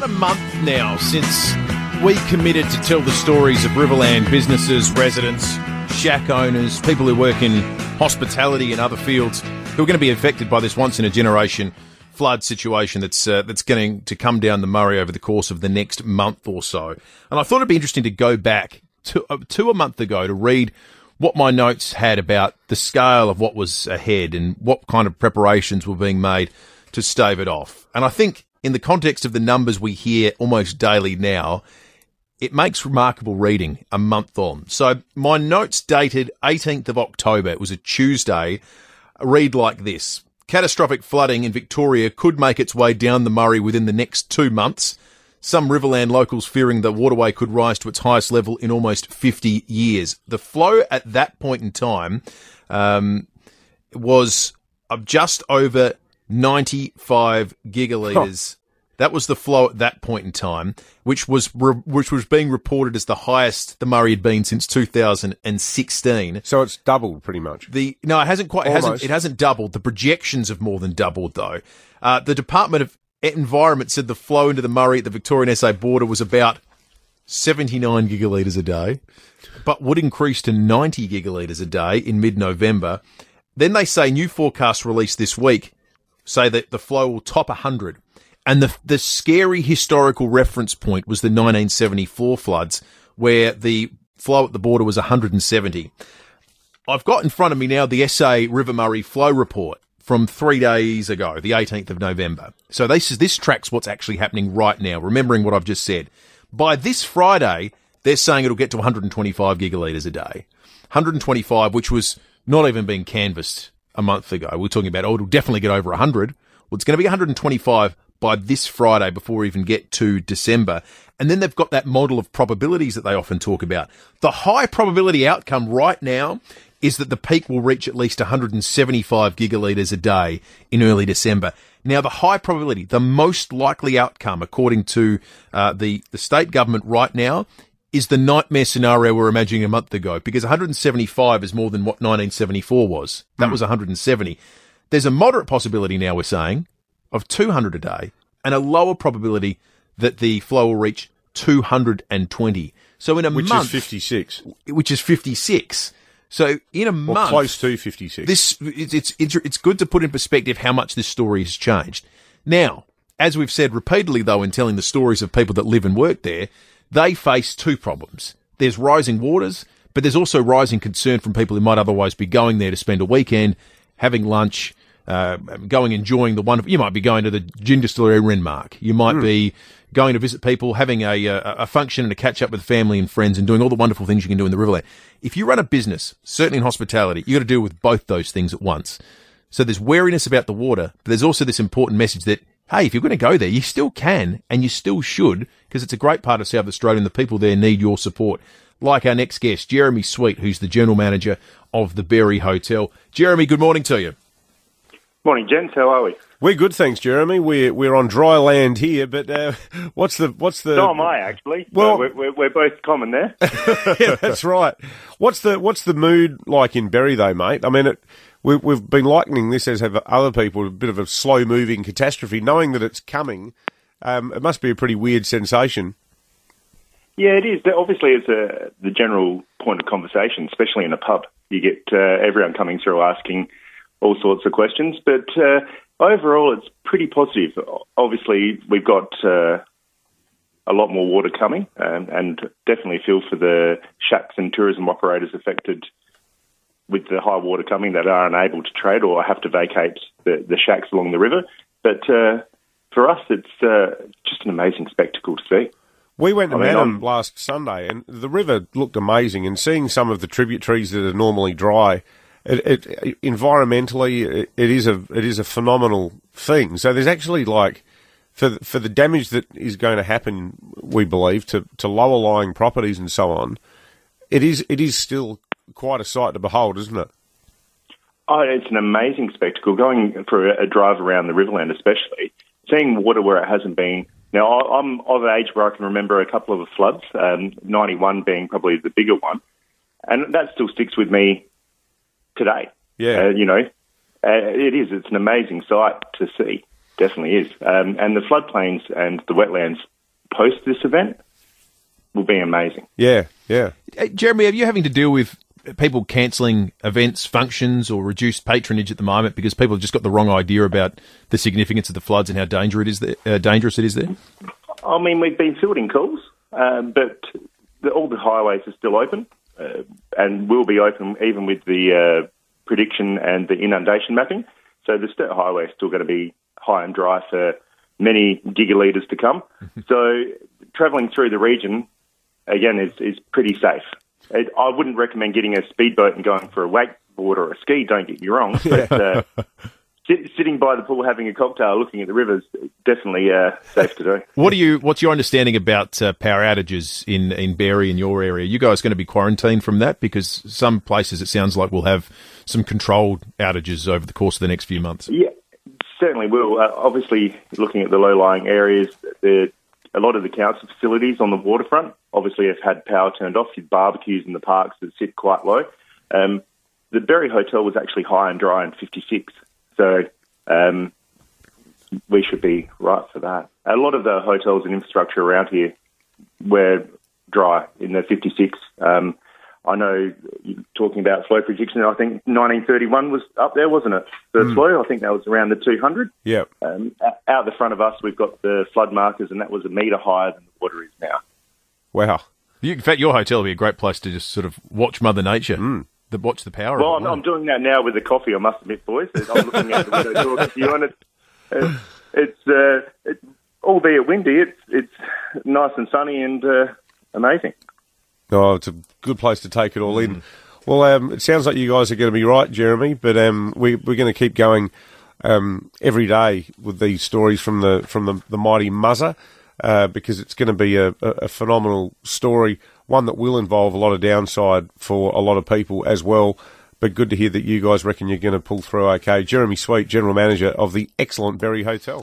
about a month now since we committed to tell the stories of Riverland businesses, residents, shack owners, people who work in hospitality and other fields who are going to be affected by this once in a generation flood situation that's uh, that's going to come down the Murray over the course of the next month or so. And I thought it'd be interesting to go back to uh, to a month ago to read what my notes had about the scale of what was ahead and what kind of preparations were being made to stave it off. And I think in the context of the numbers we hear almost daily now, it makes remarkable reading a month on. So my notes dated 18th of October. It was a Tuesday. Read like this. Catastrophic flooding in Victoria could make its way down the Murray within the next two months. Some Riverland locals fearing the waterway could rise to its highest level in almost 50 years. The flow at that point in time um, was of just over 95 gigalitres. That was the flow at that point in time, which was re- which was being reported as the highest the Murray had been since 2016. So it's doubled pretty much. The no, it hasn't quite. It hasn't. It hasn't doubled. The projections have more than doubled, though. Uh, the Department of Environment said the flow into the Murray at the Victorian SA border was about 79 gigalitres a day, but would increase to 90 gigalitres a day in mid-November. Then they say new forecasts released this week say that the flow will top 100. And the, the scary historical reference point was the 1974 floods, where the flow at the border was 170. I've got in front of me now the SA River Murray flow report from three days ago, the 18th of November. So this is, this tracks what's actually happening right now, remembering what I've just said. By this Friday, they're saying it'll get to 125 gigalitres a day. 125, which was not even being canvassed a month ago. We are talking about, oh, it'll definitely get over 100. Well, it's going to be 125 by this Friday before we even get to December. And then they've got that model of probabilities that they often talk about. The high probability outcome right now is that the peak will reach at least 175 gigalitres a day in early December. Now, the high probability, the most likely outcome, according to uh, the the state government right now, is the nightmare scenario we are imagining a month ago, because 175 is more than what 1974 was. That mm. was 170. There's a moderate possibility now, we're saying, of 200 a day and a lower probability that the flow will reach 220. So in a which month, is 56, which is 56. So in a or month, close to 56. This it's, it's it's good to put in perspective how much this story has changed. Now, as we've said repeatedly, though, in telling the stories of people that live and work there, they face two problems. There's rising waters, but there's also rising concern from people who might otherwise be going there to spend a weekend, having lunch, uh, going enjoying the wonderful. You might be going to the gin distillery Renmark. You might mm. be going to visit people, having a, a, a function and a catch up with family and friends, and doing all the wonderful things you can do in the Riverland. If you run a business, certainly in hospitality, you got to deal with both those things at once. So there's wariness about the water, but there's also this important message that hey, if you're going to go there, you still can and you still should because it's a great part of South Australia and the people there need your support. Like our next guest, Jeremy Sweet, who's the general manager of the Berri Hotel. Jeremy, good morning to you. Morning, gents. How are we? We're good, thanks, Jeremy. We're we're on dry land here, but uh, what's the what's the? So am I actually. Well, we're, we're, we're both common there. yeah, that's right. What's the what's the mood like in Berri though, mate? I mean, it, we, we've been likening this as have other people a bit of a slow moving catastrophe, knowing that it's coming. Um, it must be a pretty weird sensation. Yeah, it is. Obviously, it's a, the general point of conversation, especially in a pub. You get uh, everyone coming through asking all sorts of questions. But uh, overall, it's pretty positive. Obviously, we've got uh, a lot more water coming, um, and definitely feel for the shacks and tourism operators affected with the high water coming that are unable to trade or have to vacate the, the shacks along the river. But uh, for us, it's uh, just an amazing spectacle to see. We went to I mean, last Sunday, and the river looked amazing. And seeing some of the tributaries that are normally dry it, it, environmentally, it, it is a it is a phenomenal thing. So there's actually like for for the damage that is going to happen, we believe to to lower lying properties and so on. It is it is still quite a sight to behold, isn't it? Oh, it's an amazing spectacle. Going for a drive around the Riverland, especially seeing water where it hasn't been. Now, I'm of age where I can remember a couple of floods, um, 91 being probably the bigger one. And that still sticks with me today. Yeah. Uh, you know, uh, it is. It's an amazing sight to see. definitely is. Um, and the floodplains and the wetlands post this event will be amazing. Yeah, yeah. Hey, Jeremy, are you having to deal with people cancelling events, functions, or reduced patronage at the moment because people have just got the wrong idea about the significance of the floods and how danger it is there, uh, dangerous it is there? I mean, we've been fielding calls, um, but the, all the highways are still open uh, and will be open even with the uh, prediction and the inundation mapping. So the state highway is still going to be high and dry for many gigalitres to come. so travelling through the region, again, is, is pretty safe. It, I wouldn't recommend getting a speedboat and going for a wakeboard or a ski, don't get me wrong. But uh, sitting by the pool having a cocktail looking at the rivers definitely uh, safe to do. What do you? What's your understanding about uh, power outages in in Berri in your area? You guys going to be quarantined from that because some places it sounds like will have some controlled outages over the course of the next few months. Yeah, certainly will. Uh, obviously, looking at the low lying areas, the a lot of the council facilities on the waterfront obviously have had power turned off. Your barbecues in the parks that sit quite low. Um, the Berri Hotel was actually high and dry in 56, so um, we should be right for that. A lot of the hotels and infrastructure around here were dry in the 56. Um, I know you're talking about flow prediction. I think 1931 was up there, wasn't it? The mm. flow, I think that was around the 200. Yeah. Um, out the front of us, we've got the flood markers, and that was a metre higher than the water is now. Wow. You, in fact, your hotel would be a great place to just sort of watch Mother Nature. Mm. The, watch the power. Well, I'm, I'm, doing that now with the coffee. I must admit, boys. I'm looking out the window talking to you, and it's it's, uh, it's albeit windy. It's it's nice and sunny and uh, amazing. Oh, it's a good place to take it all mm. in. Well, um, it sounds like you guys are going to be right, Jeremy, but um, we, we're going to keep going um, every day with these stories from the from the, the mighty Muzzer uh, because it's going to be a, a, phenomenal story, one that will involve a lot of downside for a lot of people as well. But good to hear that you guys reckon you're going to pull through okay. Jeremy Sweet, General Manager of the excellent Berri Hotel.